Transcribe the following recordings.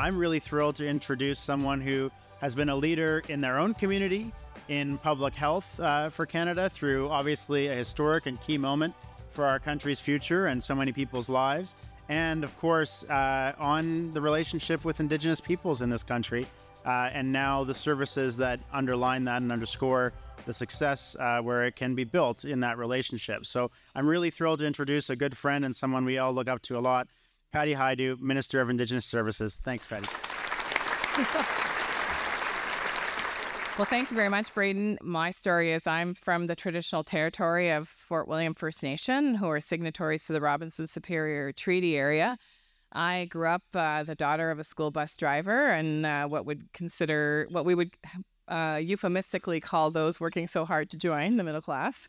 I'm really thrilled to introduce someone who has been a leader in their own community in public health uh, for Canada through obviously a historic and key moment for our country's future and so many people's lives. And of course, uh, on the relationship with Indigenous peoples in this country. Uh, and now the services that underline that and underscore the success uh, where it can be built in that relationship. So I'm really thrilled to introduce a good friend and someone we all look up to a lot, Patty Hajdu, Minister of Indigenous Services. Thanks, Patty. Well, thank you very much, Braden. My story is I'm from the traditional territory of Fort William First Nation, who are signatories to the Robinson Superior Treaty Area. I grew up uh, the daughter of a school bus driver, and uh, what would consider what we would uh, euphemistically call those working so hard to join the middle class.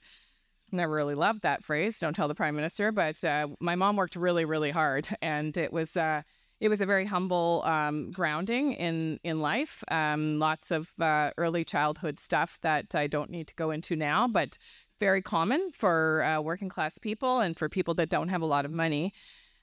Never really loved that phrase. Don't tell the prime minister, but uh, my mom worked really, really hard, and it was uh, it was a very humble um, grounding in in life. Um, lots of uh, early childhood stuff that I don't need to go into now, but very common for working class people and for people that don't have a lot of money.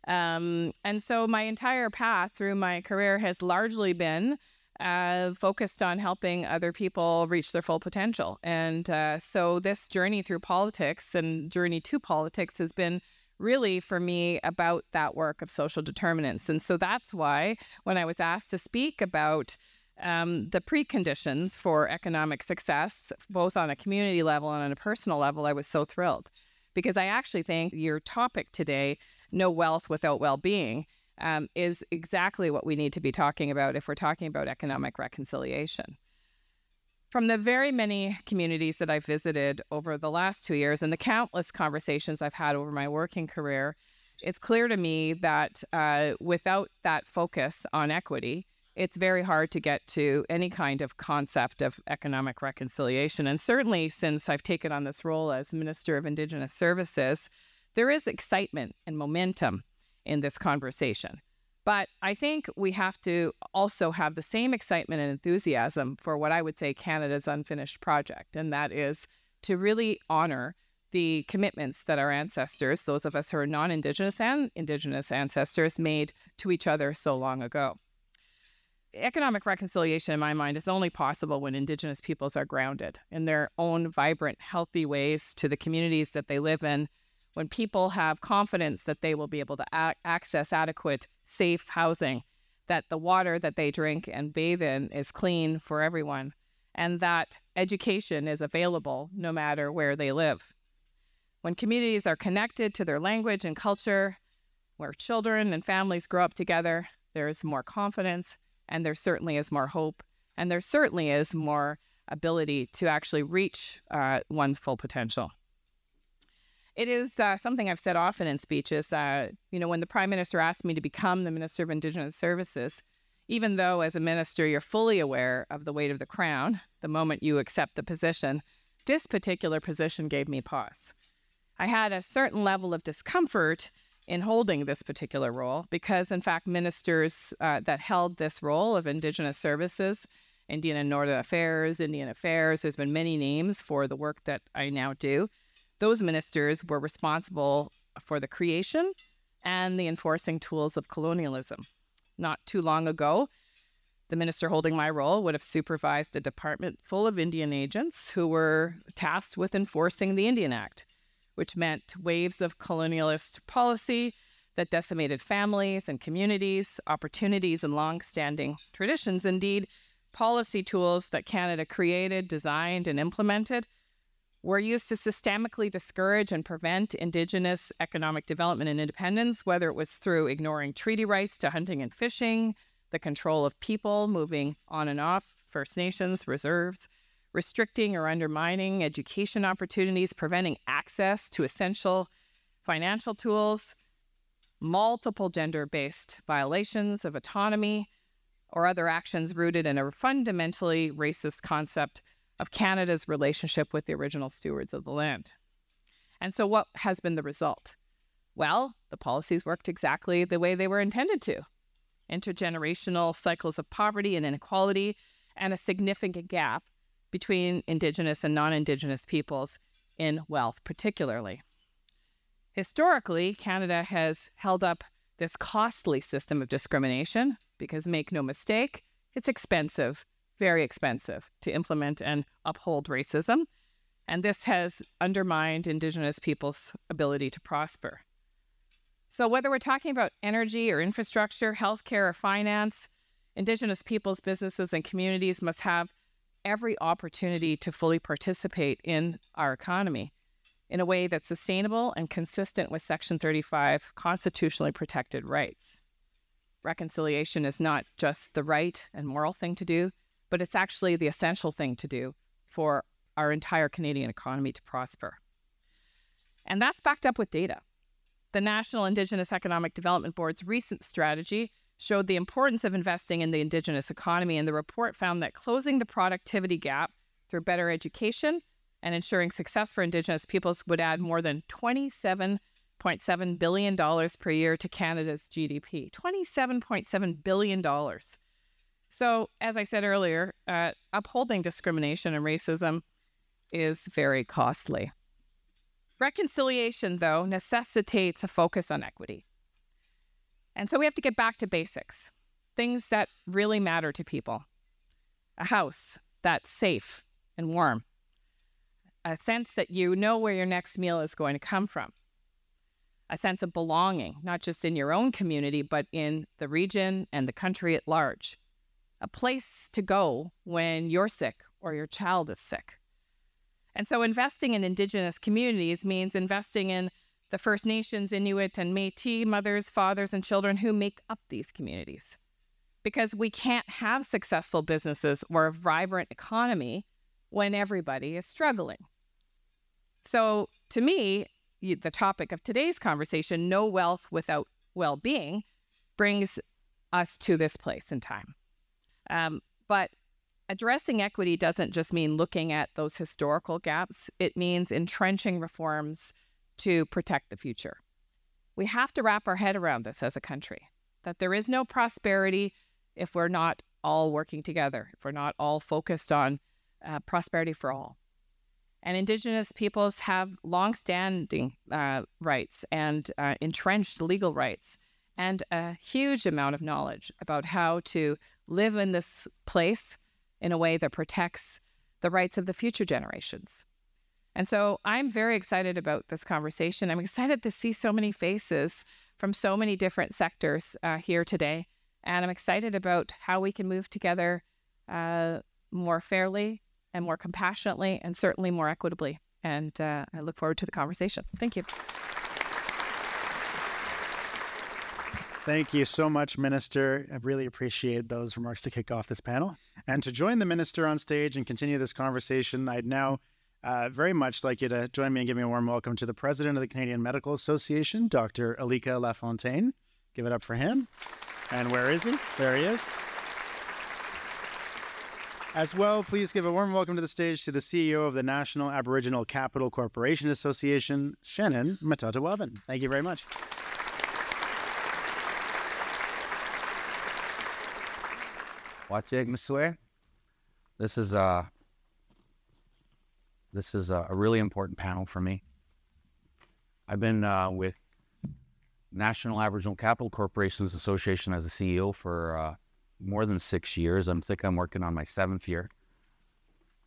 Um, and so my entire path through my career has largely been uh, focused on helping other people reach their full potential. And uh, so this journey through politics and journey to politics has been really for me about that work of social determinants. And so that's why when I was asked to speak about um, the preconditions for economic success, both on a community level and on a personal level, I was so thrilled because I actually think your topic today, no wealth without well being, um, is exactly what we need to be talking about if we're talking about economic reconciliation. From the very many communities that I've visited over the last two years and the countless conversations I've had over my working career, it's clear to me that uh, without that focus on equity, it's very hard to get to any kind of concept of economic reconciliation. And certainly, since I've taken on this role as Minister of Indigenous Services, there is excitement and momentum in this conversation. But I think we have to also have the same excitement and enthusiasm for what I would say Canada's unfinished project, and that is to really honor the commitments that our ancestors, those of us who are non Indigenous and Indigenous ancestors, made to each other so long ago. Economic reconciliation, in my mind, is only possible when Indigenous peoples are grounded in their own vibrant, healthy ways to the communities that they live in when people have confidence that they will be able to a- access adequate, safe housing, that the water that they drink and bathe in is clean for everyone, and that education is available no matter where they live. When communities are connected to their language and culture, where children and families grow up together, there is more confidence, and there certainly is more hope, and there certainly is more ability to actually reach uh, one's full potential. It is uh, something I've said often in speeches. Uh, you know, when the Prime Minister asked me to become the Minister of Indigenous Services, even though as a minister you're fully aware of the weight of the crown the moment you accept the position, this particular position gave me pause. I had a certain level of discomfort in holding this particular role because, in fact, ministers uh, that held this role of Indigenous Services, Indian and Northern Affairs, Indian Affairs, there's been many names for the work that I now do those ministers were responsible for the creation and the enforcing tools of colonialism. Not too long ago, the minister holding my role would have supervised a department full of Indian agents who were tasked with enforcing the Indian Act, which meant waves of colonialist policy that decimated families and communities, opportunities, and long-standing traditions. Indeed, policy tools that Canada created, designed, and implemented were used to systemically discourage and prevent Indigenous economic development and independence, whether it was through ignoring treaty rights to hunting and fishing, the control of people moving on and off First Nations reserves, restricting or undermining education opportunities, preventing access to essential financial tools, multiple gender based violations of autonomy, or other actions rooted in a fundamentally racist concept of Canada's relationship with the original stewards of the land. And so, what has been the result? Well, the policies worked exactly the way they were intended to intergenerational cycles of poverty and inequality, and a significant gap between Indigenous and non Indigenous peoples in wealth, particularly. Historically, Canada has held up this costly system of discrimination because make no mistake, it's expensive, very expensive to implement and uphold racism. And this has undermined Indigenous peoples' ability to prosper. So, whether we're talking about energy or infrastructure, healthcare or finance, Indigenous peoples, businesses, and communities must have every opportunity to fully participate in our economy in a way that's sustainable and consistent with Section 35 constitutionally protected rights. Reconciliation is not just the right and moral thing to do, but it's actually the essential thing to do for our entire Canadian economy to prosper. And that's backed up with data. The National Indigenous Economic Development Board's recent strategy showed the importance of investing in the Indigenous economy, and the report found that closing the productivity gap through better education and ensuring success for Indigenous peoples would add more than $27.7 billion per year to Canada's GDP. $27.7 billion. So, as I said earlier, uh, upholding discrimination and racism is very costly. Reconciliation, though, necessitates a focus on equity. And so we have to get back to basics things that really matter to people a house that's safe and warm, a sense that you know where your next meal is going to come from, a sense of belonging, not just in your own community, but in the region and the country at large, a place to go when you're sick or your child is sick. And so investing in Indigenous communities means investing in the First Nations, Inuit, and Metis mothers, fathers, and children who make up these communities. Because we can't have successful businesses or a vibrant economy when everybody is struggling. So, to me, the topic of today's conversation, no wealth without well being, brings us to this place in time. Um, but addressing equity doesn't just mean looking at those historical gaps, it means entrenching reforms to protect the future. We have to wrap our head around this as a country that there is no prosperity if we're not all working together, if we're not all focused on uh, prosperity for all. And Indigenous peoples have longstanding uh, rights and uh, entrenched legal rights and a huge amount of knowledge about how to live in this place in a way that protects the rights of the future generations. And so I'm very excited about this conversation. I'm excited to see so many faces from so many different sectors uh, here today. And I'm excited about how we can move together uh, more fairly and more compassionately and certainly more equitably. And uh, I look forward to the conversation. Thank you. Thank you so much, Minister. I really appreciate those remarks to kick off this panel. And to join the Minister on stage and continue this conversation, I'd now uh, very much like you to join me and give me a warm welcome to the president of the Canadian Medical Association, Dr. Alika Lafontaine. Give it up for him. And where is he? There he is. As well, please give a warm welcome to the stage to the CEO of the National Aboriginal Capital Corporation Association, Shannin Metatawabin. Thank you very much. Watch it, Monsieur. This is uh, this is a, a really important panel for me. I've been uh, with National Aboriginal Capital Corporations Association as a CEO for uh, more than six years. I'm think I'm working on my seventh year.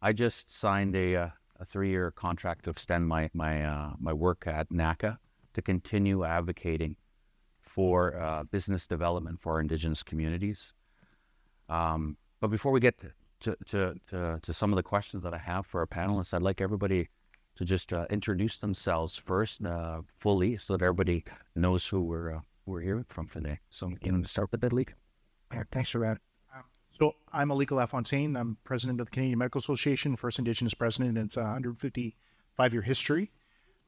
I just signed a, uh, a three-year contract to extend my my uh, my work at NACA to continue advocating for uh, business development for Indigenous communities. Um, but before we get to, to, to, to, to some of the questions that I have for our panelists, I'd like everybody to just uh, introduce themselves first uh, fully so that everybody knows who we're, uh, who we're hearing from today. So, you know, start with that, Leak. Yeah, thanks for that. Um, so I'm Alika Lafontaine. I'm president of the Canadian Medical Association, first Indigenous president. In It's 155 year history.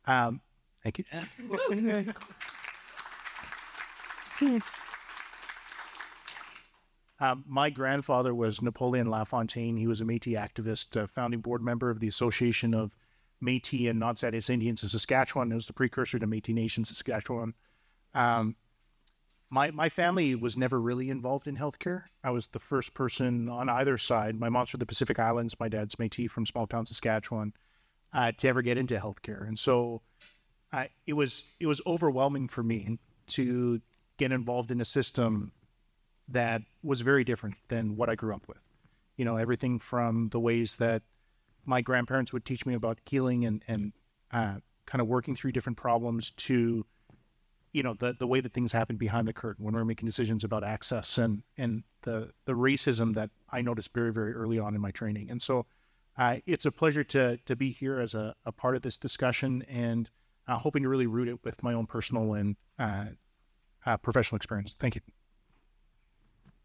Um, thank you. Um, my grandfather was Napoleon Lafontaine. He was a Métis activist, uh, founding board member of the Association of Métis and Non-Status Indians of Saskatchewan. It was the precursor to Métis Nation Saskatchewan. Um, my my family was never really involved in healthcare. I was the first person on either side. My mom's from the Pacific Islands. My dad's Métis from small town Saskatchewan. Uh, to ever get into healthcare, and so uh, it was it was overwhelming for me to get involved in a system that was very different than what I grew up with. You know, everything from the ways that my grandparents would teach me about healing and and uh, kind of working through different problems to, you know, the the way that things happen behind the curtain when we're making decisions about access and and the the racism that I noticed very very early on in my training. And so, uh, it's a pleasure to to be here as a, a part of this discussion and uh, hoping to really root it with my own personal and uh, uh, professional experience. Thank you.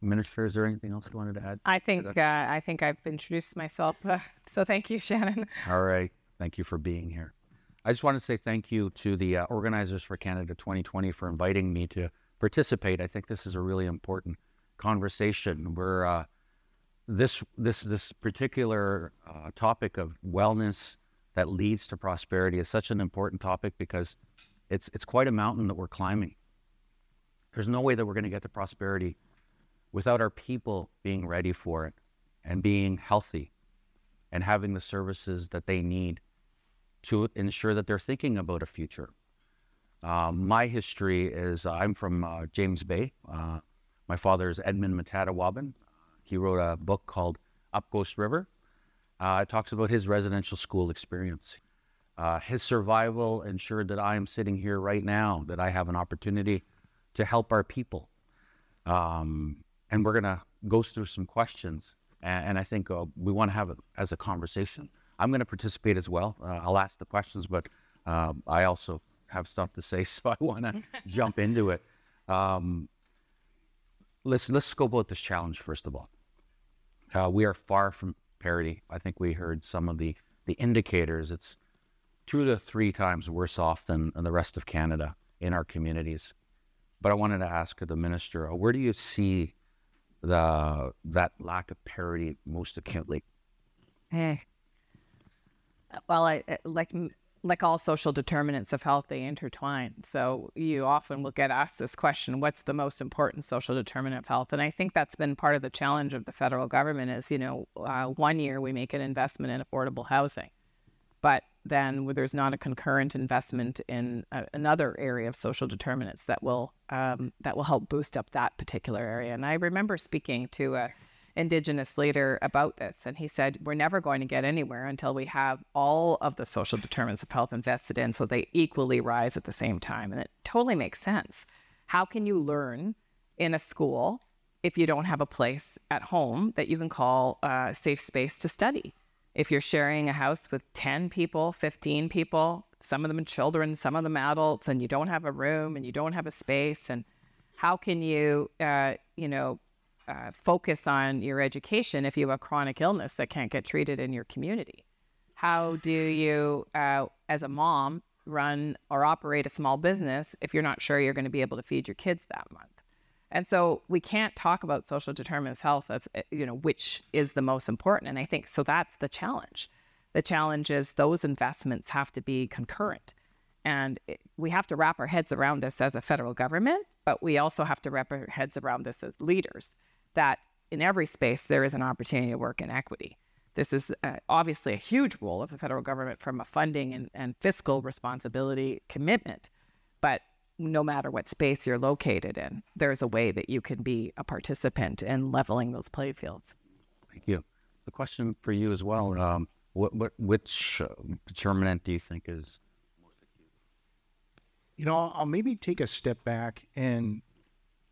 Minister, is there anything else you wanted to add? I think uh, I think I've introduced myself. Uh, so thank you, Shannin. All right. Thank you for being here. I just want to say thank you to the uh, organizers for Canada 2020 for inviting me to participate. I think this is a really important conversation. We're uh, this this this particular uh, topic of wellness that leads to prosperity is such an important topic because it's it's quite a mountain that we're climbing. There's no way that we're going to get to prosperity without our people being ready for it and being healthy and having the services that they need to ensure that they're thinking about a future. Um, my history is uh, I'm from uh, James Bay. Uh, my father is Edmund Metatawabin. He wrote a book called Up Ghost River. Uh, it talks about his residential school experience. Uh, his survival ensured that I am sitting here right now, that I have an opportunity to help our people. Um, and we're going to go through some questions. And, and I think uh, we want to have it as a conversation. I'm going to participate as well. Uh, I'll ask the questions, but uh, I also have stuff to say, so I want to jump into it. Um, let's let's go about this challenge first of all. Uh, we are far from parity. I think we heard some of the the indicators. It's two to three times worse off than, than the rest of Canada in our communities. But I wanted to ask the minister, uh, where do you see the that lack of parity most acutely? Eh. Well, I eh, like like all social determinants of health, they intertwine. So you often will get asked this question: What's the most important social determinant of health? And I think that's been part of the challenge of the federal government. Is you know, uh, one year we make an investment in affordable housing, but then there's not a concurrent investment in a, another area of social determinants that will um, that will help boost up that particular area. And I remember speaking to a indigenous leader about this, and he said we're never going to get anywhere until we have all of the social determinants of health invested in, so they equally rise at the same time. And it totally makes sense. How can you learn in a school if you don't have a place at home that you can call a safe space to study? If you're sharing a house with 10 people, 15 people, some of them children, some of them adults, and you don't have a room and you don't have a space, and how can you, uh, you know, uh, focus on your education if you have a chronic illness that can't get treated in your community? How do you, uh, as a mom, run or operate a small business if you're not sure you're going to be able to feed your kids that month? And so we can't talk about social determinants of health as, eh, you know, which is the most important. And I think so that's the challenge. The challenge is those investments have to be concurrent. And it, we have to wrap our heads around this as a federal government, but we also have to wrap our heads around this as leaders that in every space there is an opportunity to work in equity. This is uh, obviously a huge role of the federal government from a funding and, and fiscal responsibility commitment. But no matter what space you're located in, there's a way that you can be a participant in leveling those playfields. Thank you. The question for you as well: um, what, what, which uh, determinant do you think is most? You know, I'll maybe take a step back and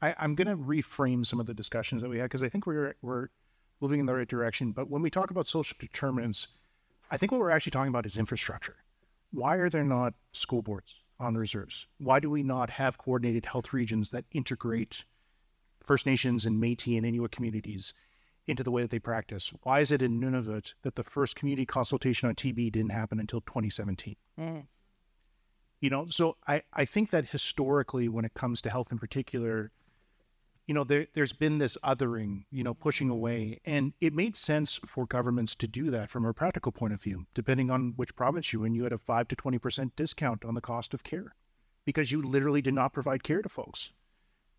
I, am going to reframe some of the discussions that we had because I think we're we're moving in the right direction. But when we talk about social determinants, I think what we're actually talking about is infrastructure. Why are there not school boards? On the reserves? Why do we not have coordinated health regions that integrate First Nations and Métis and Inuit communities into the way that they practice? Why is it in Nunavut that the first community consultation on TB didn't happen until 2017? Mm. You know, so I, I think that historically, when it comes to health in particular, you know, there, there's been this othering, you know, pushing away. And it made sense for governments to do that from a practical point of view. Depending on which province you're in, you had a 5 to 20% discount on the cost of care because you literally did not provide care to folks.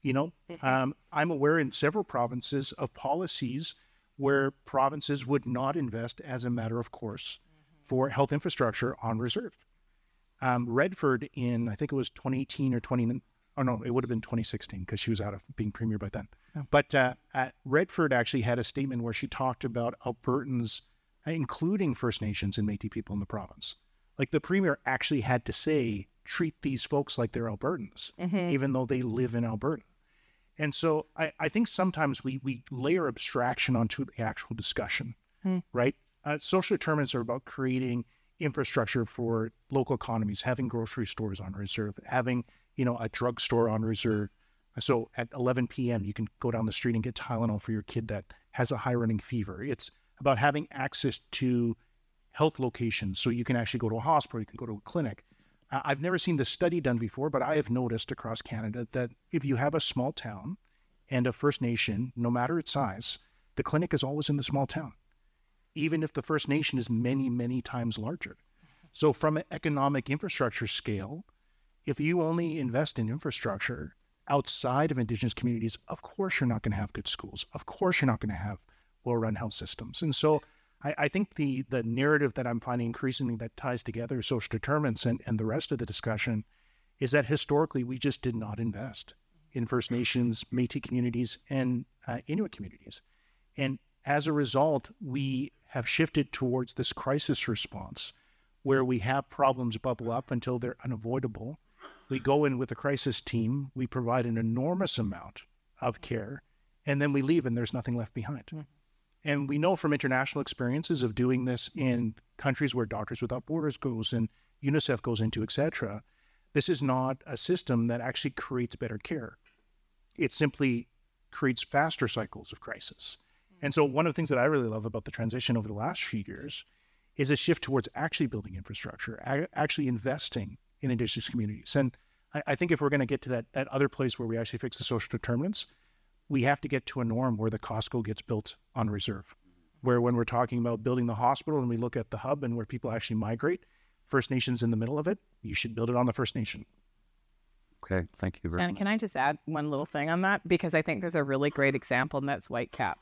You know, mm-hmm. um, I'm aware in several provinces of policies where provinces would not invest as a matter of course mm-hmm. for health infrastructure on reserve. Um, Redford in, I think it was 2018 or 20, Oh no, it would have been 2016 because she was out of being premier by then. But uh, Redford actually had a statement where she talked about Albertans, including First Nations and Métis people in the province. Like the premier actually had to say, treat these folks like they're Albertans, Mhm. even though they live in Alberta. And so I, I think sometimes we we layer abstraction onto the actual discussion, Hmm. right? Uh, social determinants are about creating infrastructure for local economies, having grocery stores on reserve, having you know a drugstore on reserve. So at 11 p.m. you can go down the street and get Tylenol for your kid that has a high running fever. It's about having access to health locations so you can actually go to a hospital, you can go to a clinic. I've never seen this study done before, but I have noticed across Canada that if you have a small town and a First Nation, no matter its size, the clinic is always in the small town, even if the First Nation is many, many times larger. So, from an economic infrastructure scale, if you only invest in infrastructure outside of Indigenous communities, of course you're not going to have good schools. Of course you're not going to have well-run health systems. And so, I, I think the the narrative that I'm finding increasingly that ties together social determinants and, and the rest of the discussion is that historically we just did not invest in First Nations, Métis communities, and uh, Inuit communities. And as a result, we have shifted towards this crisis response where we have problems bubble up until they're unavoidable. We go in with a crisis team, we provide an enormous amount of care, and then we leave and there's nothing left behind. Hmm. And we know from international experiences of doing this in countries where Doctors Without Borders goes and UNICEF goes into, et cetera, this is not a system that actually creates better care. It simply creates faster cycles of crisis. And so, one of the things that I really love about the transition over the last few years is a shift towards actually building infrastructure, a- actually investing in Indigenous communities. And I, I think if we're going to get to that, that other place where we actually fix the social determinants, we have to get to a norm where the Costco gets built on reserve. Where when we're talking about building the hospital and we look at the hub and where people actually migrate, First Nations in the middle of it, you should build it on the First Nation. Okay, thank you very And much. And can I just add one little thing on that? Because I think there's a really great example, and that's Whitecap,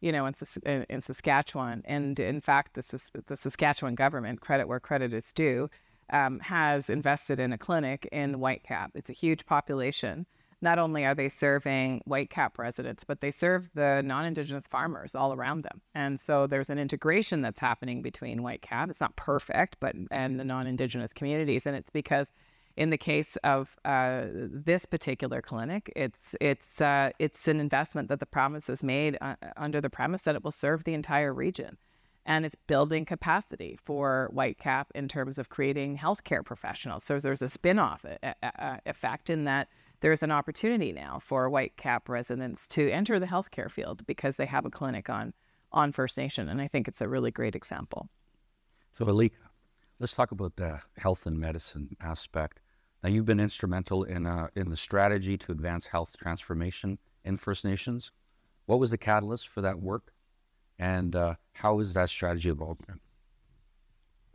you know, in, in, in Saskatchewan. And in fact, the, the Saskatchewan government, credit where credit is due, um, has invested in a clinic in Whitecap. It's a huge population. Not only are they serving Whitecap residents, but they serve the non Indigenous farmers all around them. And so there's an integration that's happening between Whitecap. It's not perfect, but and the non Indigenous communities. And it's because in the case of uh, this particular clinic, it's it's uh, it's an investment that the province has made uh, under the premise that it will serve the entire region, and it's building capacity for Whitecap in terms of creating healthcare professionals. So there's a spin-off uh, uh, effect in that there's an opportunity now for Whitecap residents to enter the healthcare field because they have a clinic on on First Nation, and I think it's a really great example. So, Alika, let's talk about the health and medicine aspect. Now, you've been instrumental in uh, in the strategy to advance health transformation in First Nations. What was the catalyst for that work, and uh, how has that strategy evolved?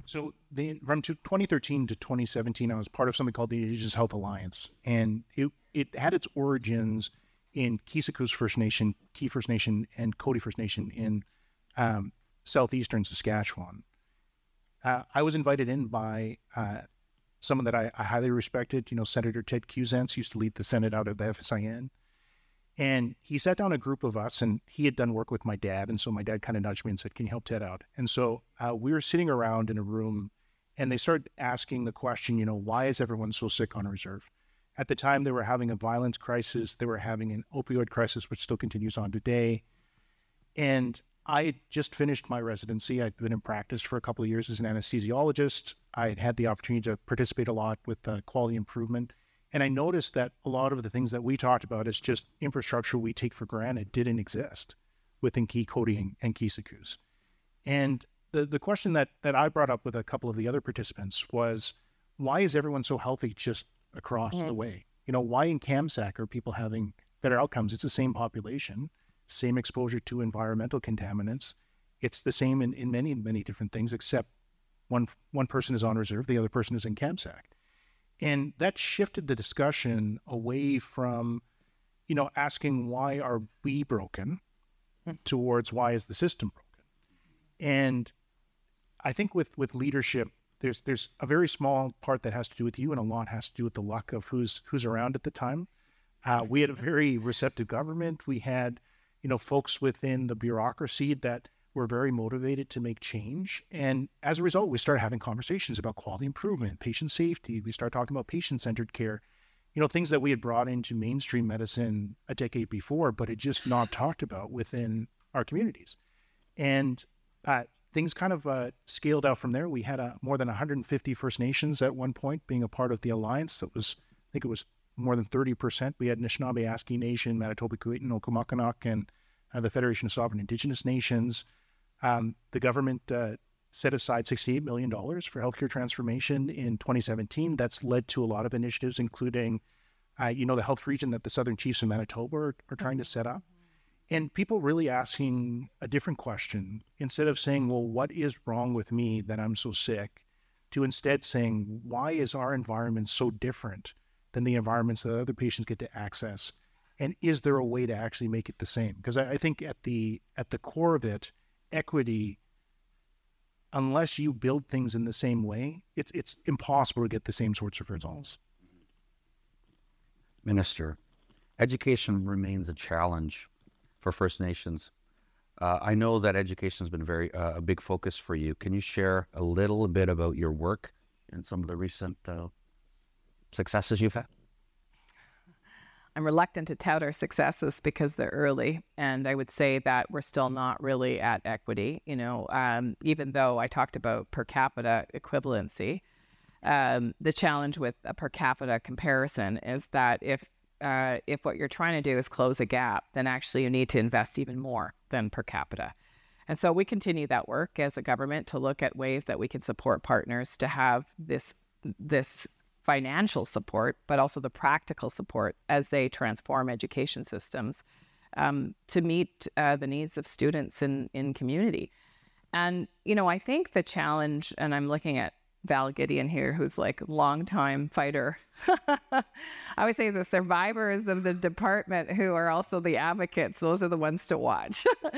So the, from two- 2013 to 2017, I was part of something called the Indigenous Health Alliance, and it it had its origins in Keeseekoose First Nation, Key First Nation, and Cote First Nation in um, southeastern Saskatchewan. Uh, I was invited in by uh, someone that I, I highly respected. You know, Senator Ted Quewezance used to lead the Senate out of the FSIN. And he sat down a group of us, and he had done work with my dad. And so my dad kind of nudged me and said, Can you help Ted out? And so uh, we were sitting around in a room, and they started asking the question, you know, why is everyone so sick on reserve? At the time, they were having a violence crisis, they were having an opioid crisis, which still continues on today. And I just finished my residency. I'd been in practice for a couple of years as an anesthesiologist. I had had the opportunity to participate a lot with uh, quality improvement. And I noticed that a lot of the things that we talked about as just infrastructure we take for granted didn't exist within Key Cote and, and Keeseekoose. And the, the question that, that I brought up with a couple of the other participants was why is everyone so healthy just across the way? You know, why in Kamsack are people having better outcomes? It's the same population, same exposure to environmental contaminants. It's the same in, in many, many different things, except one one person is on reserve, the other person is in Kamsack. And that shifted the discussion away from, you know, asking why are we broken towards why is the system broken. And I think with with leadership, there's there's a very small part that has to do with you, and a lot has to do with the luck of who's who's around at the time. Uh, we had a very receptive government. We had, you know, folks within the bureaucracy that were very motivated to make change. And as a result, we started having conversations about quality improvement, patient safety. We started talking about patient centered care, you know, things that we had brought into mainstream medicine a decade before, but had just not talked about within our communities. And uh, things kind of uh, scaled out from there. We had uh, more than 150 First Nations at one point being a part of the alliance. That was, I think it was more than 30%. We had Nishnawbe, Aski Nation, Manitoba, Keewatinowi, Okimakanak, and uh, the Federation of Sovereign Indigenous Nations. Um, the government uh, set aside $68 million for healthcare transformation in 2017. That's led to a lot of initiatives, including, uh, you know, the health region that the Southern Chiefs of Manitoba are, are trying to set up. And people really asking a different question instead of saying, well, what is wrong with me that I'm so sick? To instead saying, why is our environment so different than the environments that other patients get to access? And is there a way to actually make it the same? Because I, I think at the at the core of it, equity unless you build things in the same way it's it's impossible to get the same sorts of results minister education remains a challenge for first nations uh, i know that education has been very uh, a big focus for you can you share a little bit about your work and some of the recent uh, successes you've had I'm reluctant to tout our successes because they're early, and I would say that we're still not really at equity. You know, um, even though I talked about per capita equivalency, um, the challenge with a per capita comparison is that if uh, if what you're trying to do is close a gap, then actually you need to invest even more than per capita. And so we continue that work as a government to look at ways that we can support partners to have this this financial support, but also the practical support as they transform education systems um, to meet uh, the needs of students in, in community. And, you know, I think the challenge, and I'm looking at Val Gideon here, who's like longtime fighter. I would say the survivors of the department who are also the advocates. Those are the ones to watch.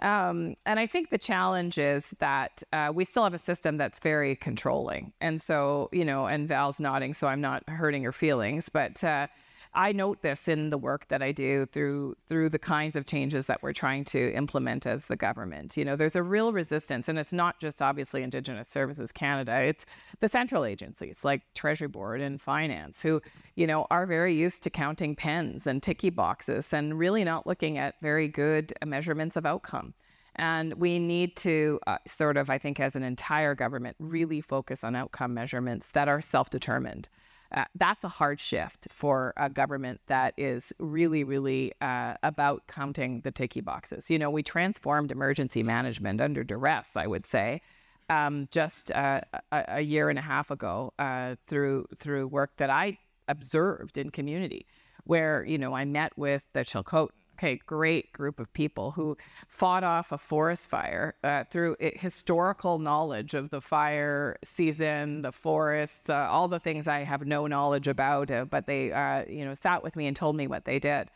um, and I think the challenge is that uh, we still have a system that's very controlling. And so, you know, and Val's nodding, so I'm not hurting her feelings, but. Uh, I note this in the work that I do through through the kinds of changes that we're trying to implement as the government. You know, there's a real resistance, and it's not just obviously Indigenous Services Canada. It's the central agencies like Treasury Board and Finance, who you know are very used to counting pens and ticky boxes, and really not looking at very good measurements of outcome. And we need to uh, sort of, I think, as an entire government, really focus on outcome measurements that are self determined. Uh, that's a hard shift for a government that is really, really uh, about counting the ticky boxes. You know, we transformed emergency management under duress, I would say, um, just uh, a, a, year and a half ago uh, through through work that I observed in community, where you know I met with the Chilcotin okay, great group of people who fought off a forest fire uh, through historical knowledge of the fire season, the forests, uh, all the things I have no knowledge about. Uh, but they, uh, you know, sat with me and told me what they did.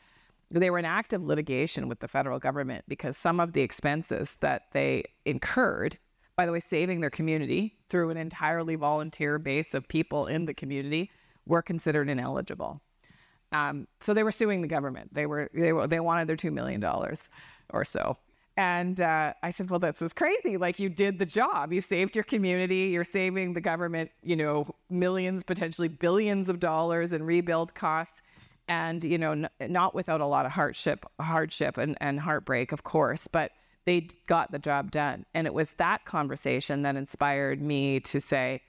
They were in active litigation with the federal government because some of the expenses that they incurred, by the way, saving their community through an entirely volunteer base of people in the community, were considered ineligible. Um, so they were suing the government. They were they were they wanted their two million dollars or so. And uh, I said, well, this is crazy. Like you did the job. You saved your community. You're saving the government, you know, millions, potentially billions of dollars in rebuild costs. And, you know, n- not without a lot of hardship, hardship and, and heartbreak, of course, but they got the job done. And it was that conversation that inspired me to say,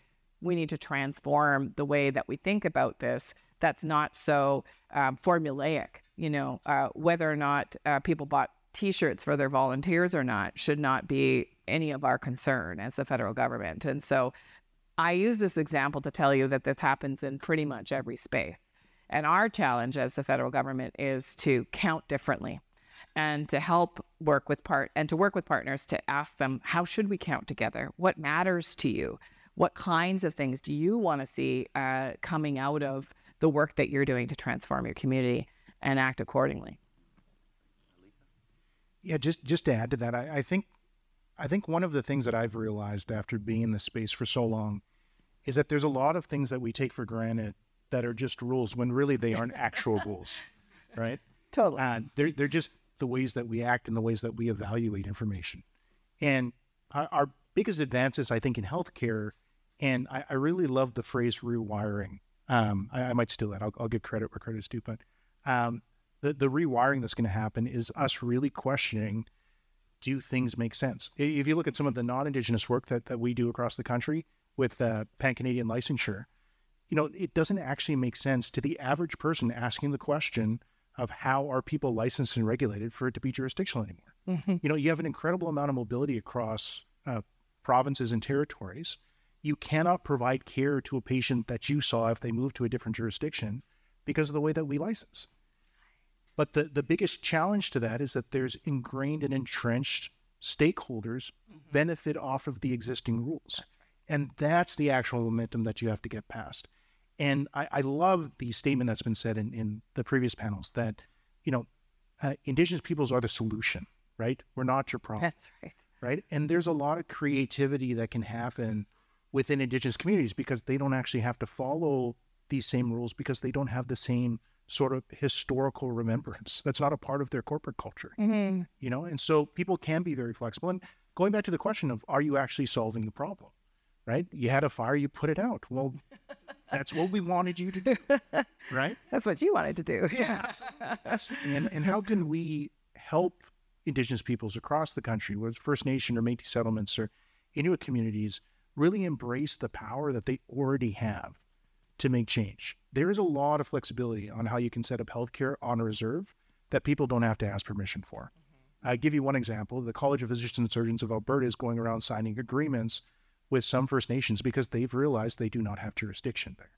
we need to transform the way that we think about this that's not so um, formulaic. You know, uh, whether or not uh, people bought T-shirts for their volunteers or not should not be any of our concern as the federal government. And so, I use this example to tell you that this happens in pretty much every space. And our challenge as the federal government is to count differently and to help work with part and to work with partners to ask them how should we count together what matters to you what kinds of things do you want to see uh, coming out of the work that you're doing to transform your community and act accordingly. Yeah, just just to add to that, I, I think I think one of the things that I've realized after being in this space for so long is that there's a lot of things that we take for granted that are just rules when really they aren't actual rules, right? Totally. Uh, they're, they're just the ways that we act and the ways that we evaluate information. And our, our biggest advances, I think, in healthcare, and I, I really love the phrase rewiring. Um, I, I, might steal that. I'll, I'll give credit where credit is due, but um, the, the rewiring that's going to happen is us really questioning do things make sense? If you look at some of the non-indigenous work that, that we do across the country with uh, pan-Canadian licensure, you know, it doesn't actually make sense to the average person asking the question of how are people licensed and regulated for it to be jurisdictional anymore. Mm-hmm. You know, you have an incredible amount of mobility across uh, provinces and territories. You cannot provide care to a patient that you saw if they moved to a different jurisdiction because of the way that we license. But the, the biggest challenge to that is that there's ingrained and entrenched stakeholders mm-hmm. benefit off of the existing rules. Right. And that's the actual momentum that you have to get past. And I, I love the statement that's been said in, in the previous panels that, you know, uh, Indigenous peoples are the solution, right? We're not your problem. That's right. Right. And there's a lot of creativity that can happen within Indigenous communities because they don't actually have to follow these same rules because they don't have the same sort of historical remembrance. That's not a part of their corporate culture, mm-hmm. you know. And so people can be very flexible. And going back to the question of, are you actually solving the problem? Right? You had a fire, you put it out. Well, that's what we wanted you to do, right? That's what you wanted to do. Yeah. That's, and and how can we help Indigenous peoples across the country, whether it's First Nation or Métis settlements or Inuit communities, really embrace the power that they already have to make change. There is a lot of flexibility on how you can set up healthcare on a reserve that people don't have to ask permission for. Mm-hmm. I give you one example. The College of Physicians and Surgeons of Alberta is going around signing agreements with some First Nations because they've realized they do not have jurisdiction there.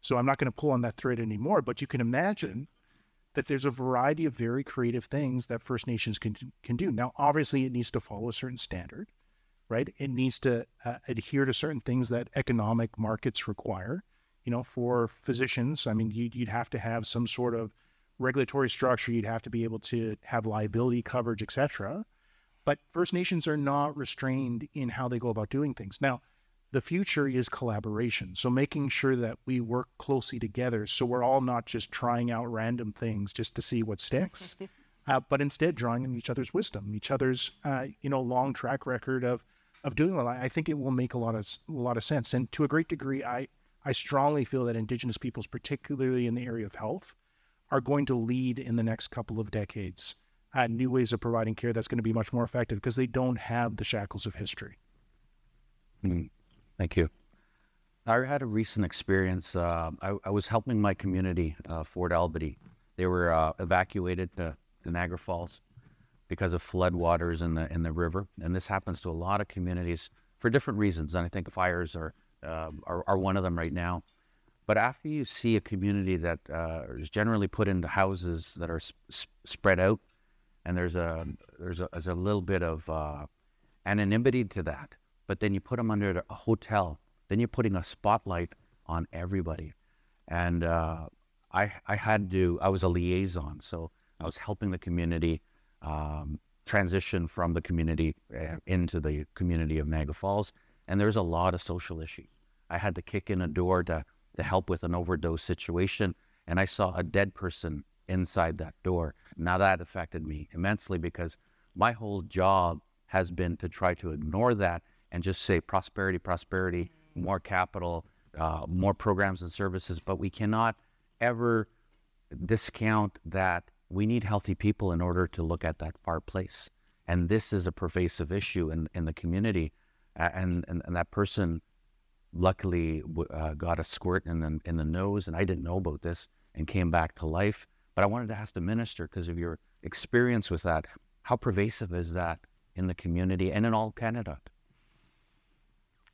So I'm not going to pull on that thread anymore, but you can imagine that there's a variety of very creative things that First Nations can can do. Now, obviously, it needs to follow a certain standard, right? It needs to uh, adhere to certain things that economic markets require. You know, for physicians, I mean, you'd, you'd have to have some sort of regulatory structure. You'd have to be able to have liability coverage, etc. But First Nations are not restrained in how they go about doing things. Now, the future is collaboration. So making sure that we work closely together so we're all not just trying out random things just to see what sticks, uh, but instead drawing on each other's wisdom, each other's uh, you know long track record of of doing well. I think it will make a lot of a lot of sense. And to a great degree, I I strongly feel that Indigenous peoples, particularly in the area of health, are going to lead in the next couple of decades at new ways of providing care that's going to be much more effective because they don't have the shackles of history. Mm, thank you. I had a recent experience. Uh, I, I, was helping my community, uh, Fort Albany. They were uh, evacuated Niagara Falls because of flood waters in the in the river, and this happens to a lot of communities for different reasons. And I think fires are uh, are, are, one of them right now. But after you see a community that uh, is generally put into houses that are sp- spread out, and there's a there's a, there's a little bit of uh, anonymity to that, but then you put them under a hotel, then you're putting a spotlight on everybody, and uh, I I had to I was a liaison, so I was helping the community um, transition from the community uh, into the community of Niagara Falls, and there's a lot of social issues. I had to kick in a door to, to help with an overdose situation. And I saw a dead person inside that door. Now that affected me immensely because my whole job has been to try to ignore that and just say prosperity, prosperity, more capital, uh, more programs and services. But we cannot ever discount that we need healthy people in order to look at that far place. And this is a pervasive issue in, in the community. And, and, and that person luckily uh, got a squirt in the, in the nose, and I didn't know about this and came back to life. But I wanted to ask the minister because of your experience with that. How pervasive is that in the community and in all Canada?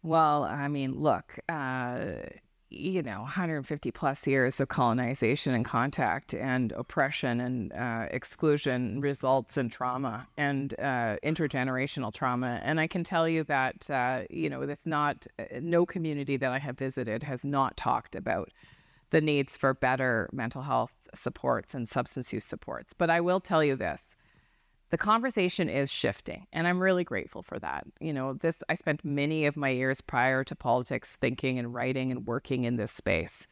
Well, I mean, look, uh, you know 150 plus years of colonization and contact and oppression and uh, exclusion results in trauma and uh, intergenerational trauma. And i can tell you that uh, you know it's not uh, no community that i have visited has not talked about the needs for better mental health supports and substance use supports. But i will tell you this the conversation is shifting and i'm really grateful for that. You know this i spent many of my years prior to politics thinking and writing and working in this space.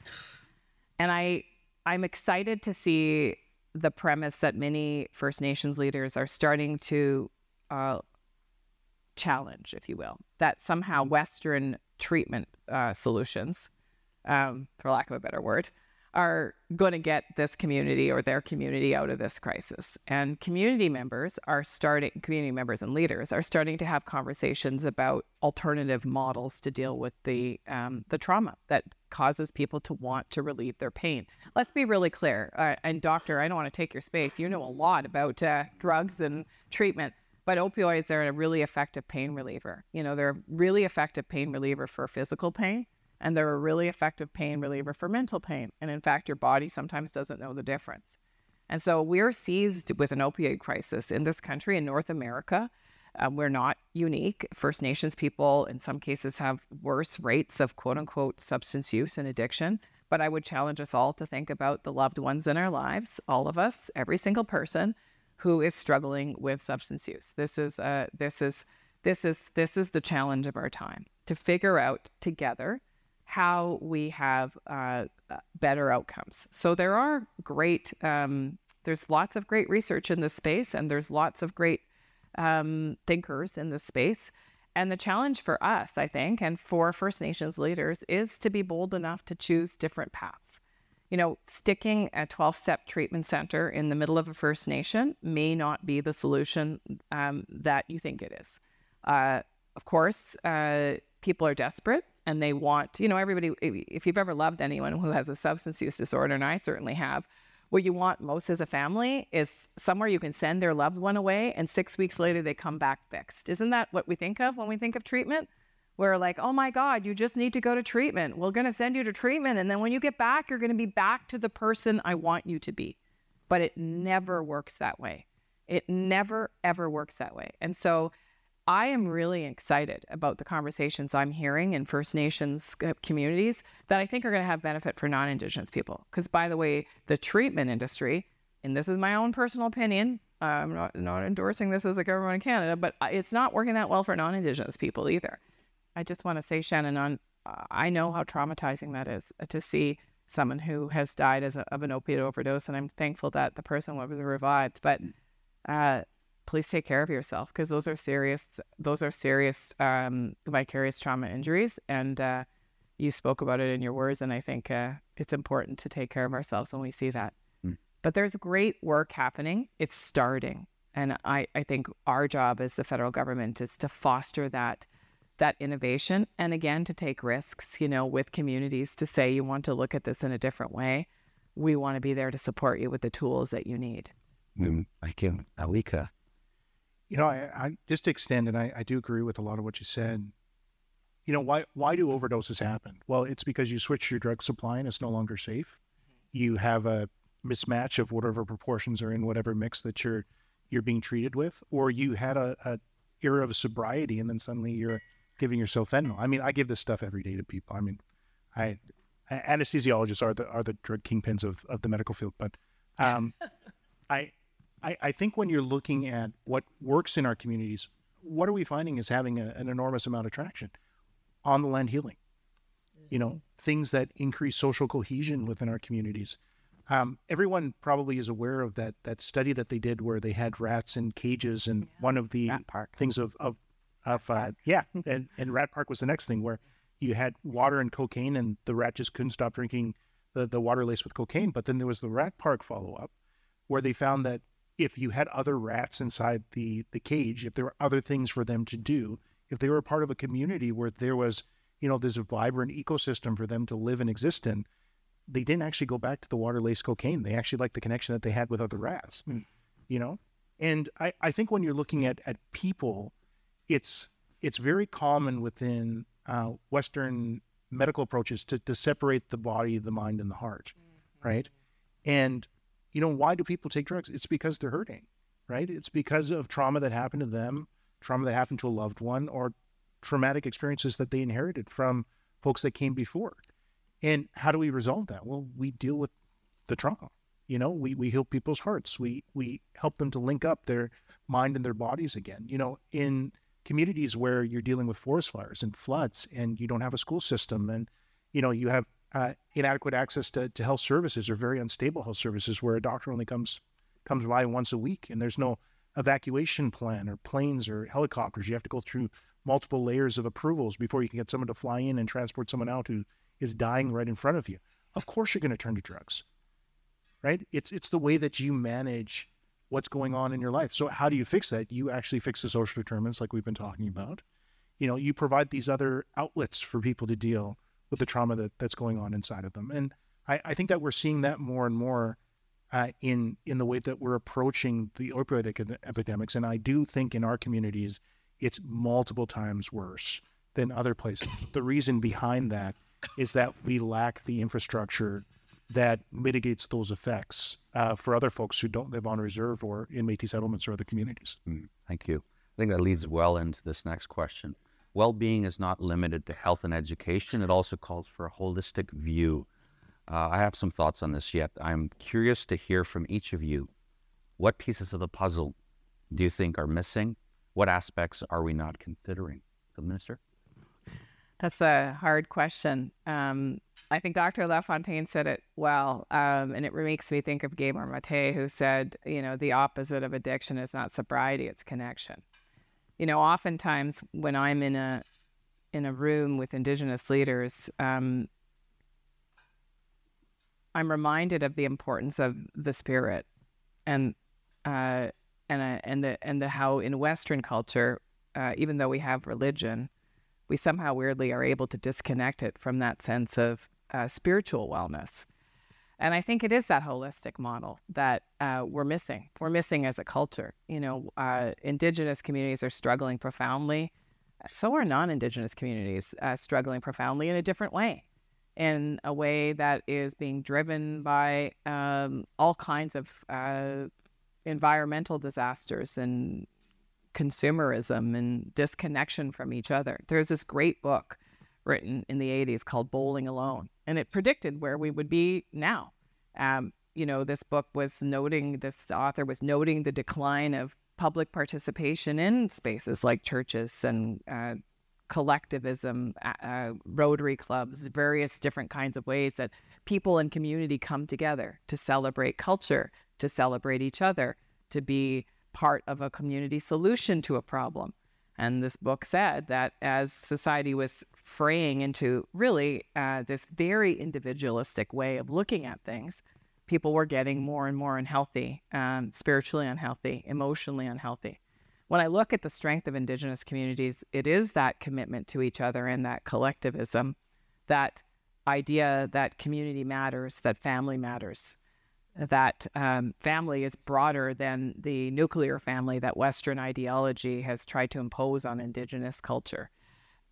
And i i'm excited to see the premise that many first nations leaders are starting to uh, challenge if you will that somehow western treatment uh, solutions um, for lack of a better word are going to get this community or their community out of this crisis. And community members are starting, community members and leaders are starting to have conversations about alternative models to deal with the um, the trauma that causes people to want to relieve their pain. Let's be really clear. Uh, and doctor, I don't want to take your space. You know a lot about uh, drugs and treatment. But opioids are a really effective pain reliever. You know, they're a really effective pain reliever for physical pain and they're a really effective pain reliever for mental pain. And in fact, your body sometimes doesn't know the difference. And so we're seized with an opioid crisis in this country, in North America. Uh, we're not unique. First Nations people, in some cases, have worse rates of quote unquote substance use and addiction. But I would challenge us all to think about the loved ones in our lives, all of us, every single person who is struggling with substance use. This is uh, this is this is this is the challenge of our time to figure out together how we have uh, uh, better outcomes. So there are great, um, there's lots of great research in this space, and there's lots of great um, thinkers in this space. And the challenge for us, I think, and for First Nations leaders is to be bold enough to choose different paths. You know, sticking a 12 step treatment center in the middle of a First Nation may not be the solution um, that you think it is. Uh, of course, uh, people are desperate and they want, you know, everybody, if you've ever loved anyone who has a substance use disorder, and I certainly have, what you want most as a family is somewhere you can send their loved one away and six weeks later they come back fixed. Isn't that what we think of when we think of treatment? We're like, oh my God, you just need to go to treatment. We're going to send you to treatment. And then when you get back, you're going to be back to the person I want you to be. But it never works that way. It never, ever works that way. And so, I am really excited about the conversations I'm hearing in First Nations communities that I think are going to have benefit for non Indigenous people. Because, by the way, the treatment industry, and this is my own personal opinion, I'm not, not endorsing this as a government in Canada, but it's not working that well for non Indigenous people either. I just want to say, Shannin, on, uh, I know how traumatizing that is uh, to see someone who has died as a, of an opiate overdose, and I'm thankful that the person was revived. But uh, please take care of yourself because those are serious those are serious um, vicarious trauma injuries and uh, you spoke about it in your words and i think uh, it's important to take care of ourselves when we see that. Mm. but there's great work happening. It's starting and I, I think our job as the federal government is to foster that that innovation and again to take risks you know with communities to say you want to look at this in a different way. We want to be there to support you with the tools that you need. Mm, thank you alika you know, I, I just to extend, and I, I do agree with a lot of what you said. You know, why why do overdoses happen? Well, it's because you switch your drug supply and it's no longer safe. You have a mismatch of whatever proportions are in whatever mix that you're you're being treated with, or you had a, a era of sobriety and then suddenly you're giving yourself fentanyl. I mean, I give this stuff every day to people. I mean, I anesthesiologists are the are the drug kingpins of, of the medical field, but um, I I, I think when you're looking at what works in our communities, what are we finding is having a, an enormous amount of traction on the land healing. You know, things that increase social cohesion within our communities. Um, everyone probably is aware of that that study that they did where they had rats in cages, and yeah. one of the things of of of uh, yeah, and, and Rat Park was the next thing where you had water and cocaine, and the rat just couldn't stop drinking the the water laced with cocaine. But then there was the Rat Park follow up, where they found that if you had other rats inside the the cage, if there were other things for them to do, if they were part of a community where there was, you know, there's a vibrant ecosystem for them to live and exist in, they didn't actually go back to the water laced cocaine. They actually liked the connection that they had with other rats, mm. you know? And I, I think when you're looking at, at people, it's it's very common within uh, Western medical approaches to, to separate the body, the mind, and the heart, mm-hmm. right? And you know, why do people take drugs? It's because they're hurting, right? It's because of trauma that happened to them, trauma that happened to a loved one, or traumatic experiences that they inherited from folks that came before. And how do we resolve that? Well, we deal with the trauma. You know, we, we heal people's hearts. We we help them to link up their mind and their bodies again. You know, in communities where you're dealing with forest fires and floods and you don't have a school system and you know you have uh, inadequate access to, to health services or very unstable health services where a doctor only comes comes by once a week and there's no evacuation plan or planes or helicopters you have to go through multiple layers of approvals before you can get someone to fly in and transport someone out who is dying right in front of you of course you're going to turn to drugs right it's it's the way that you manage what's going on in your life. So how do you fix that? You actually fix the social determinants like we've been talking about. You know, you provide these other outlets for people to deal with the trauma that, that's going on inside of them. And I, I think that we're seeing that more and more uh, in in the way that we're approaching the opioid epidemics. And I do think in our communities, it's multiple times worse than other places. The reason behind that is that we lack the infrastructure that mitigates those effects uh, for other folks who don't live on reserve or in Métis settlements or other communities. Mm, thank you. I think that leads well into this next question. Well-being is not limited to health and education. It also calls for a holistic view. Uh, I have some thoughts on this yet. I'm curious to hear from each of you. What pieces of the puzzle do you think are missing? What aspects are we not considering? The minister? That's a hard question. Um, I think Dr. LaFontaine said it well, um, and it makes me think of Gabor Mate, who said, you know, the opposite of addiction is not sobriety; it's connection. You know, oftentimes when I'm in a in a room with Indigenous leaders, um, I'm reminded of the importance of the spirit, and uh, and uh, and the and the how in Western culture, uh, even though we have religion, we somehow weirdly are able to disconnect it from that sense of uh, spiritual wellness. And I think it is that holistic model that uh, we're missing. We're missing as a culture. You know, uh, Indigenous communities are struggling profoundly. So are non Indigenous communities uh, struggling profoundly in a different way, in a way that is being driven by um, all kinds of uh, environmental disasters and consumerism and disconnection from each other. There's this great book written in the 80s called Bowling Alone and it predicted where we would be now. Um, you know, this book was noting, this author was noting the decline of public participation in spaces like churches and uh, collectivism, uh, Rotary clubs, various different kinds of ways that people and community come together to celebrate culture, to celebrate each other, to be part of a community solution to a problem. And this book said that as society was fraying into really uh, this very individualistic way of looking at things, people were getting more and more unhealthy, um, spiritually unhealthy, emotionally unhealthy. When I look at the strength of Indigenous communities, it is that commitment to each other and that collectivism, that idea that community matters, that family matters, that um, family is broader than the nuclear family that Western ideology has tried to impose on Indigenous culture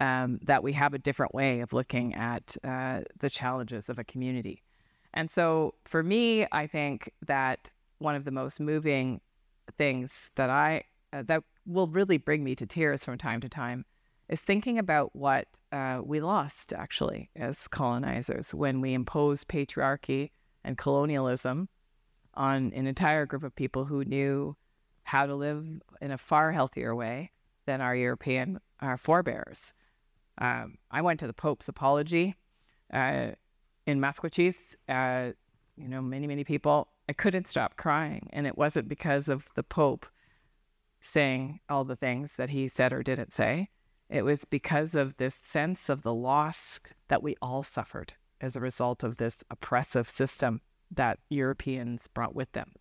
um, that we have a different way of looking at uh, the challenges of a community. And so for me, I think that one of the most moving things that I uh, that will really bring me to tears from time to time is thinking about what uh, we lost actually as colonizers when we imposed patriarchy and colonialism on an entire group of people who knew how to live in a far healthier way than our European our forebears. Um, I went to the Pope's apology uh, in Maskwacis. Uh, you know, many, many people. I couldn't stop crying. And it wasn't because of the Pope saying all the things that he said or didn't say. It was because of this sense of the loss that we all suffered as a result of this oppressive system that Europeans brought with them.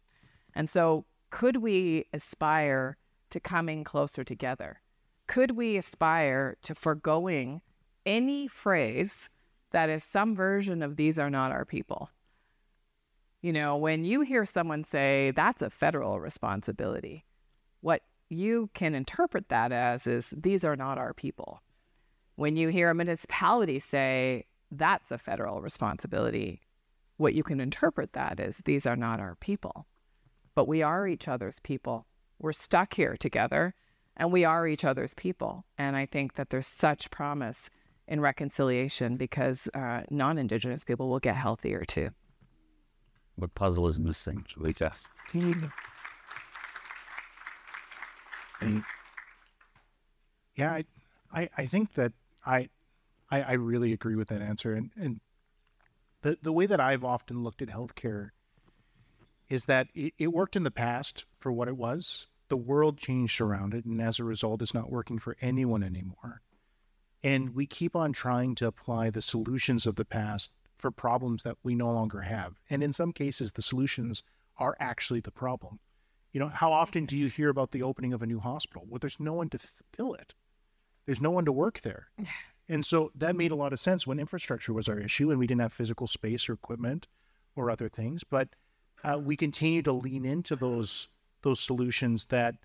And so, could we aspire to coming closer together? Could we aspire to foregoing any phrase that is some version of these are not our people? You know, when you hear someone say that's a federal responsibility, what you can interpret that as is these are not our people. When you hear a municipality say that's a federal responsibility, what you can interpret that is these are not our people. But we are each other's people. We're stuck here together and we are each other's people. And I think that there's such promise in reconciliation because uh, non Indigenous people will get healthier too. what puzzle is missing? Lita. Yeah, I, I, I think that I, I, I really agree with that answer. And, and the, the way that I've often looked at healthcare is that it, it worked in the past for what it was. The world changed around it, and as a result, it's not working for anyone anymore. And we keep on trying to apply the solutions of the past for problems that we no longer have. And in some cases, the solutions are actually the problem. You know, how often do you hear about the opening of a new hospital? Well, there's no one to fill it. There's no one to work there. And so that made a lot of sense when infrastructure was our issue and we didn't have physical space or equipment or other things. But uh, we continue to lean into those those solutions that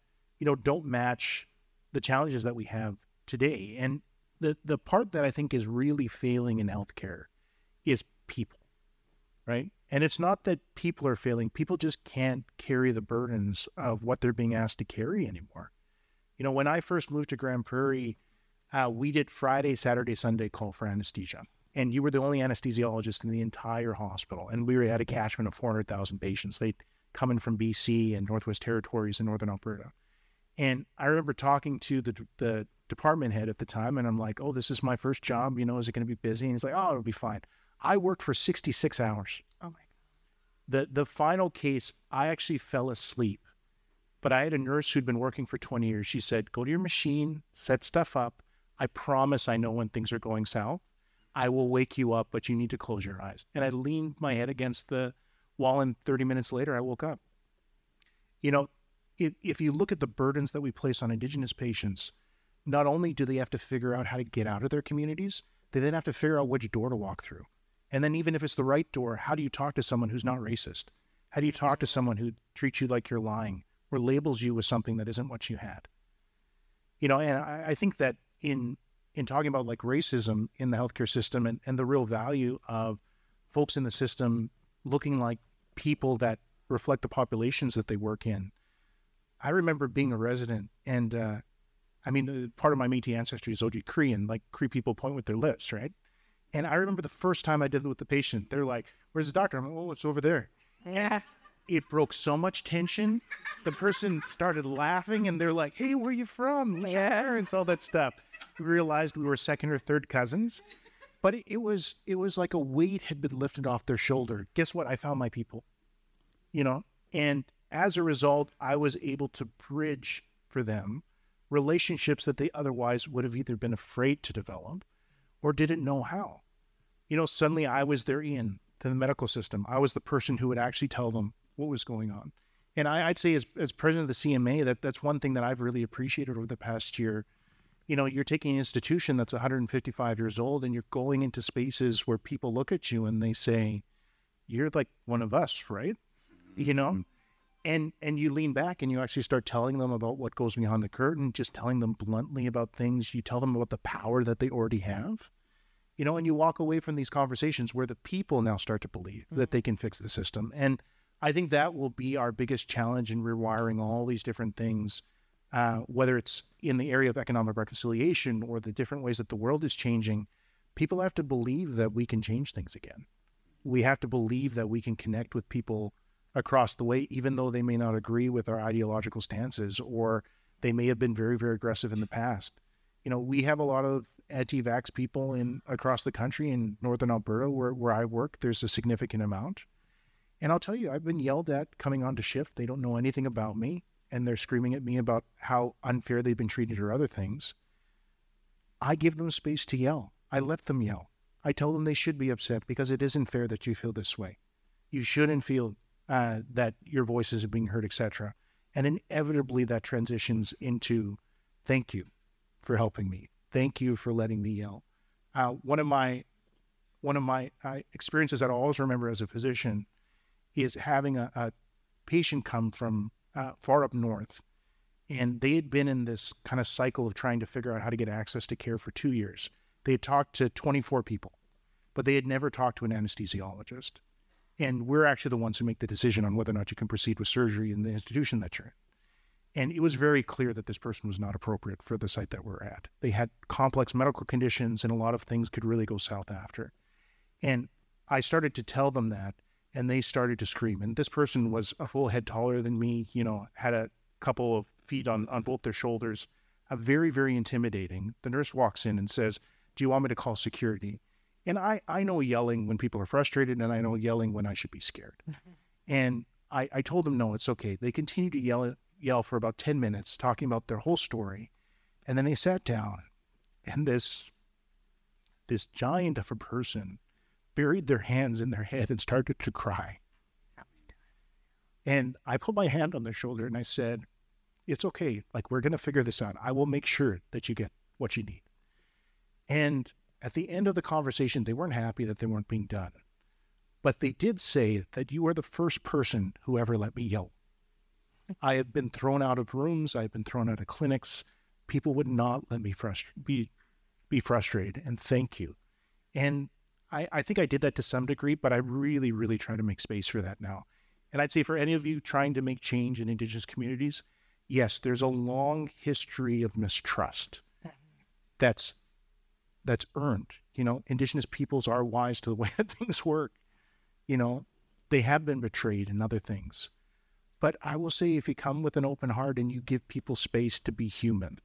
you know don't match the challenges that we have today. And the the part that I think is really failing in healthcare is people, right? And it's not that people are failing; people just can't carry the burdens of what they're being asked to carry anymore. You know, when I first moved to Grande Prairie, uh, we did Friday, Saturday, Sunday call for anesthesia, and you were the only anesthesiologist in the entire hospital, and we had a catchment of four hundred thousand patients. They coming from BC and Northwest Territories and Northern Alberta. And I remember talking to the the department head at the time, and I'm like, "Oh, this is my first job. You know, is it going to be busy?" And he's like, "Oh, it'll be fine." I worked for 66 hours. Oh my God. The the final case, I actually fell asleep, but I had a nurse who'd been working for 20 years. She said, "Go to your machine, set stuff up. I promise I know when things are going south. I will wake you up, but you need to close your eyes." And I leaned my head against the wall, and 30 minutes later, I woke up. You know, if, if you look at the burdens that we place on Indigenous patients, not only do they have to figure out how to get out of their communities, they then have to figure out which door to walk through. And then, even if it's the right door, how do you talk to someone who's not racist? How do you talk to someone who treats you like you're lying or labels you with something that isn't what you had? You know, and I, I think that in in talking about like racism in the healthcare system and, and the real value of folks in the system looking like people that reflect the populations that they work in. I remember being a resident, and uh, I mean, uh, part of my Métis ancestry is Oji Cree, and like Cree people point with their lips, right? And I remember the first time I did it with the patient, they're like, "Where's the doctor?" I'm like, "Oh, it's over there." Yeah. It broke so much tension. The person started laughing, and they're like, "Hey, where are you from? Who's your parents?" All that stuff. We realized we were second or third cousins, but it, it was it was like a weight had been lifted off their shoulder. Guess what? I found my people. You know, and as a result, I was able to bridge for them relationships that they otherwise would have either been afraid to develop or didn't know how. You know, suddenly I was their in to the medical system. I was the person who would actually tell them what was going on. And I, I'd say, as, as president of the CMA, that that's one thing that I've really appreciated over the past year. You know, you're taking an institution that's 155 years old and you're going into spaces where people look at you and they say, You're like one of us, right? You know? and and you lean back and you actually start telling them about what goes behind the curtain just telling them bluntly about things. You tell them about the power that they already have you know and you walk away from these conversations where the people now start to believe that they can fix the system. And i think that will be our biggest challenge in rewiring all these different things uh, whether it's in the area of economic reconciliation or the different ways that the world is changing people have to believe that we can change things again. We have to believe that we can connect with people across the way, even though they may not agree with our ideological stances or they may have been very, very aggressive in the past. You know, we have a lot of anti-vax people in across the country in northern Alberta where, where I work. There's a significant amount. And I'll tell you, I've been yelled at coming onto shift. They don't know anything about me and they're screaming at me about how unfair they've been treated or other things. I give them space to yell. I let them yell. I tell them they should be upset because it isn't fair that you feel this way. You shouldn't feel uh, that your voices are being heard, etc. And inevitably that transitions into thank you for helping me. Thank you for letting me yell. Uh, one of my one of my uh, experiences that I always remember as a physician is having a, a patient come from uh, far up north, and they had been in this kind of cycle of trying to figure out how to get access to care for two years. They had talked to 24 people, but they had never talked to an anesthesiologist. And we're actually the ones who make the decision on whether or not you can proceed with surgery in the institution that you're in. And it was very clear that this person was not appropriate for the site that we're at. They had complex medical conditions, and a lot of things could really go south after. And I started to tell them that. and they started to scream. And this person was a full head taller than me, you know, had a couple of feet on, on both their shoulders, a very, very intimidating. The nurse walks in and says, Do you want me to call security? And I, I know yelling when people are frustrated, and I know mm-hmm. yelling when I should be scared. Mm-hmm. and I, I told them, No, it's okay. They continued to yell, yell for about 10 minutes, talking about their whole story. And then they sat down, and this, this giant of a person buried their hands in their head and started to cry. Oh and I put my hand on their shoulder and I said, It's okay. Like, we're going to figure this out. I will make sure that you get what you need. And at the end of the conversation, they weren't happy that they weren't being done. But they did say that you are the first person who ever let me yell. I have been thrown out of rooms, I've been thrown out of clinics. People would not let me frust- be, be frustrated. And thank you. And I, I think I did that to some degree, but I really, really try to make space for that now. And I'd say for any of you trying to make change in Indigenous communities, yes, there's a long history of mistrust mm-hmm. that's that's earned. You know, Indigenous peoples are wise to the way that things work. You know, they have been betrayed and other things. But I will say, if you come with an open heart and you give people space to be human,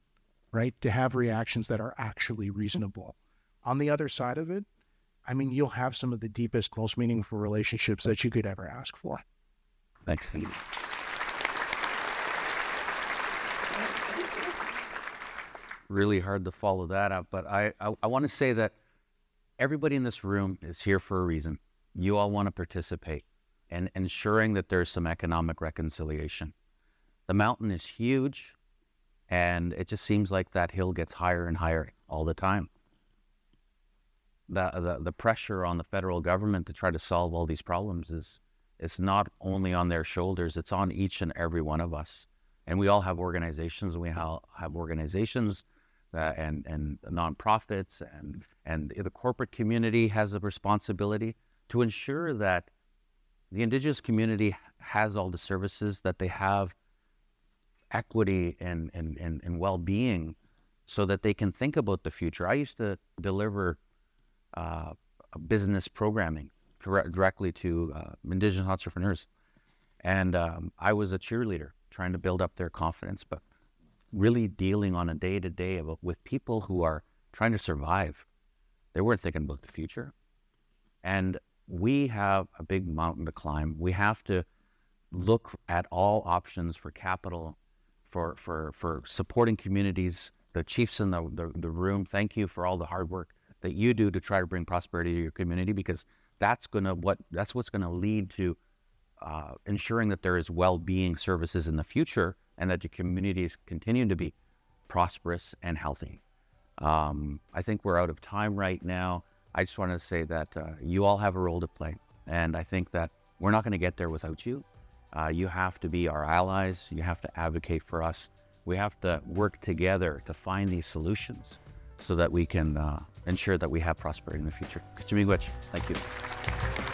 right, to have reactions that are actually reasonable, on the other side of it, I mean, you'll have some of the deepest, most meaningful relationships that you could ever ask for. Thank you. Really hard to follow that up, but I, I, I want to say that everybody in this room is here for a reason. You all want to participate and ensuring that there's some economic reconciliation. The mountain is huge, and it just seems like that hill gets higher and higher all the time the, the, the pressure on the federal government to try to solve all these problems is it's not only on their shoulders, it's on each and every one of us. And we all have organizations, and we have, have organizations uh, and, and nonprofits, and, and the corporate community has a responsibility to ensure that the Indigenous community has all the services, that they have equity and, and, and, and well being so that they can think about the future. I used to deliver uh, business programming directly to uh, Indigenous entrepreneurs. And um, I was a cheerleader trying to build up their confidence, but really dealing on a day to day with people who are trying to survive. They weren't thinking about the future. And we have a big mountain to climb. We have to look at all options for capital, for, for, for supporting communities. The chiefs in the, the, the room, thank you for all the hard work that you do to try to bring prosperity to your community because that's gonna what that's what's gonna lead to uh, ensuring that there is well-being services in the future and that your communities continue to be prosperous and healthy. Um, I think we're out of time right now. I just want to say that uh, you all have a role to play, and I think that we're not going to get there without you. Uh, you have to be our allies. You have to advocate for us. We have to work together to find these solutions so that we can uh, ensure that we have prosperity in the future. Miigwech, thank you.